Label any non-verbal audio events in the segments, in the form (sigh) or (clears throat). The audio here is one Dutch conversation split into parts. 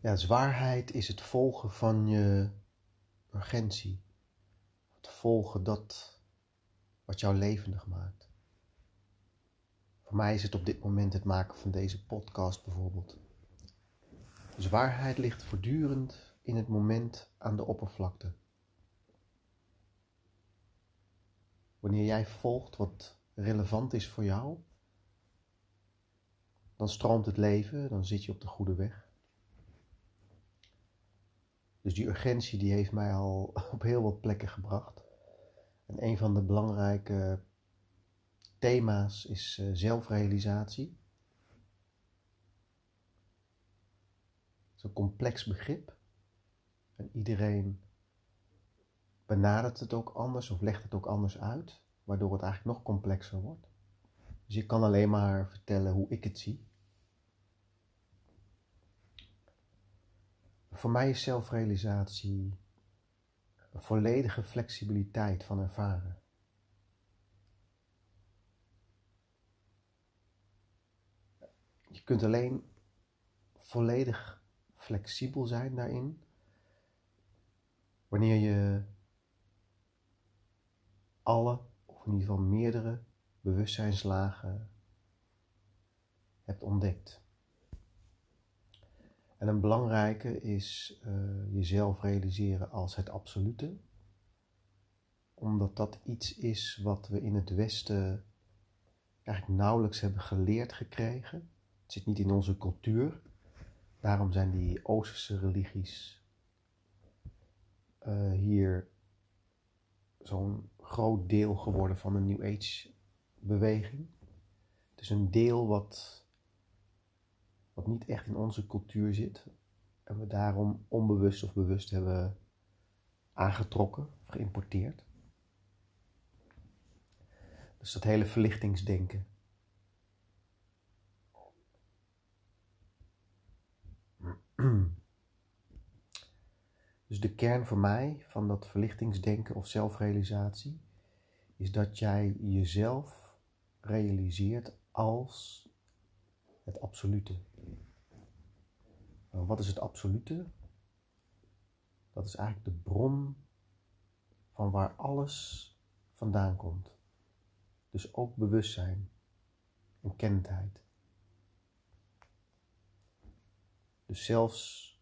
Ja, zwaarheid is het volgen van je urgentie. Het volgen dat wat jou levendig maakt. Voor mij is het op dit moment het maken van deze podcast bijvoorbeeld. Zwaarheid ligt voortdurend in het moment aan de oppervlakte. Wanneer jij volgt wat relevant is voor jou, dan stroomt het leven, dan zit je op de goede weg. Dus die urgentie die heeft mij al (laughs) op heel wat plekken gebracht. En een van de belangrijke thema's is uh, zelfrealisatie. Het is een complex begrip. En iedereen benadert het ook anders of legt het ook anders uit, waardoor het eigenlijk nog complexer wordt. Dus ik kan alleen maar vertellen hoe ik het zie. Voor mij is zelfrealisatie een volledige flexibiliteit van ervaren. Je kunt alleen volledig flexibel zijn daarin wanneer je alle, of in ieder geval meerdere, bewustzijnslagen hebt ontdekt. En een belangrijke is uh, jezelf realiseren als het absolute, omdat dat iets is wat we in het Westen eigenlijk nauwelijks hebben geleerd gekregen. Het zit niet in onze cultuur. Daarom zijn die Oosterse religies uh, hier zo'n groot deel geworden van de New Age beweging. Het is een deel wat wat niet echt in onze cultuur zit. En we daarom onbewust of bewust hebben aangetrokken, geïmporteerd. Dus dat hele verlichtingsdenken. Dus de kern voor mij van dat verlichtingsdenken of zelfrealisatie is dat jij jezelf realiseert als het absolute. Wat is het absolute? Dat is eigenlijk de bron van waar alles vandaan komt. Dus ook bewustzijn en kennendheid. Dus zelfs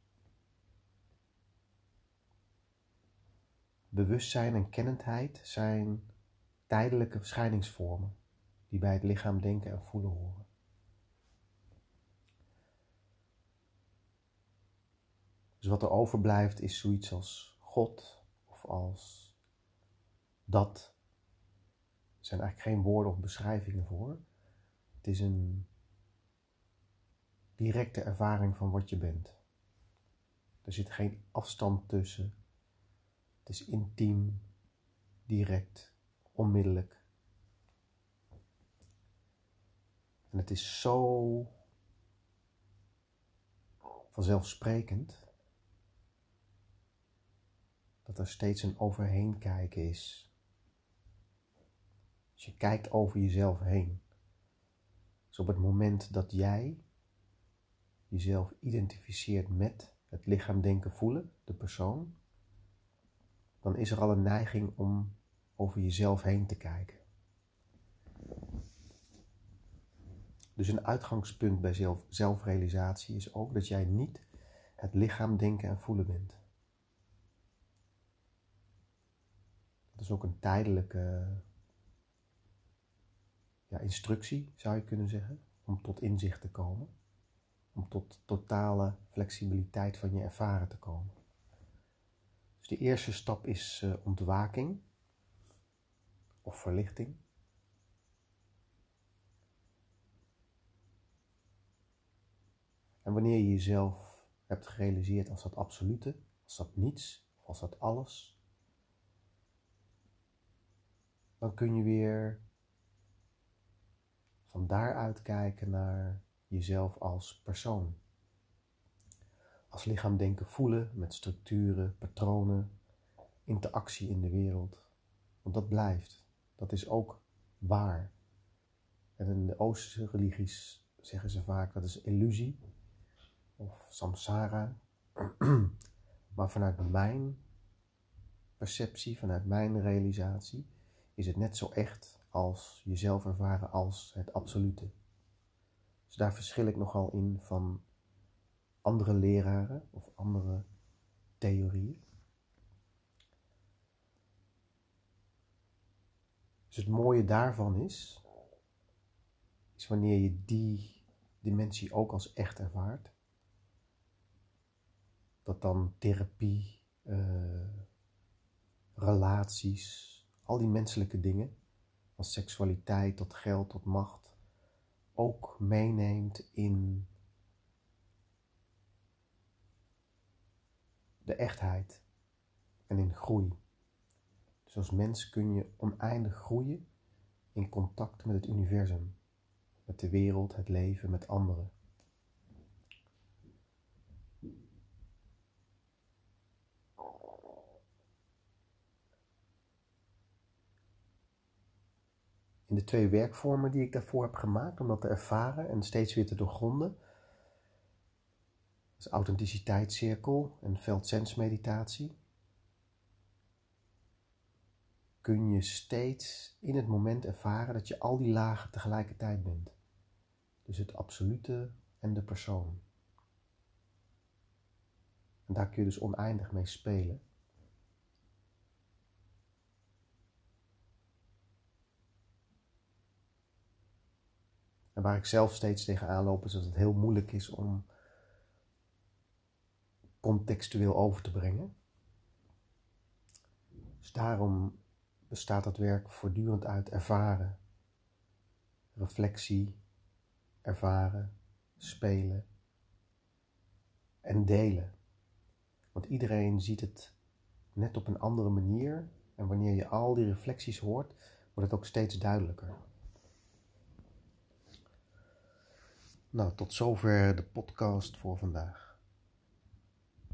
bewustzijn en kennendheid zijn tijdelijke verschijningsvormen die bij het lichaam denken en voelen horen. Dus wat er overblijft is zoiets als God of als dat. Er zijn eigenlijk geen woorden of beschrijvingen voor. Het is een directe ervaring van wat je bent. Er zit geen afstand tussen. Het is intiem, direct, onmiddellijk. En het is zo vanzelfsprekend dat er steeds een overheen kijken is. Dus je kijkt over jezelf heen. Dus op het moment dat jij jezelf identificeert met het lichaam denken voelen, de persoon, dan is er al een neiging om over jezelf heen te kijken. Dus een uitgangspunt bij zelf, zelfrealisatie is ook dat jij niet het lichaam denken en voelen bent. Dat is ook een tijdelijke ja, instructie, zou je kunnen zeggen, om tot inzicht te komen. Om tot totale flexibiliteit van je ervaren te komen. Dus de eerste stap is uh, ontwaking of verlichting. En wanneer je jezelf hebt gerealiseerd als dat absolute, als dat niets, als dat alles, dan kun je weer van daaruit kijken naar jezelf als persoon. Als lichaam denken voelen met structuren, patronen, interactie in de wereld. Want dat blijft. Dat is ook waar. En in de Oosterse religies zeggen ze vaak dat is illusie of samsara. (clears throat) maar vanuit mijn perceptie, vanuit mijn realisatie, is het net zo echt als jezelf ervaren als het absolute. Dus daar verschil ik nogal in van andere leraren of andere theorieën. Dus het mooie daarvan is, is wanneer je die dimensie ook als echt ervaart, dat dan therapie, uh, relaties, al die menselijke dingen, van seksualiteit tot geld tot macht, ook meeneemt in de echtheid en in groei. Dus als mens kun je oneindig groeien in contact met het universum, met de wereld, het leven, met anderen. In de twee werkvormen die ik daarvoor heb gemaakt, om dat te ervaren en steeds weer te doorgronden, is authenticiteitscirkel en veldsensmeditatie kun je steeds in het moment ervaren dat je al die lagen tegelijkertijd bent. Dus het absolute en de persoon. En daar kun je dus oneindig mee spelen. En waar ik zelf steeds tegenaan loop is dat het heel moeilijk is om contextueel over te brengen. Dus daarom bestaat het werk voortdurend uit ervaren, reflectie, ervaren, spelen en delen. Want iedereen ziet het net op een andere manier en wanneer je al die reflecties hoort, wordt het ook steeds duidelijker. Nou, tot zover de podcast voor vandaag.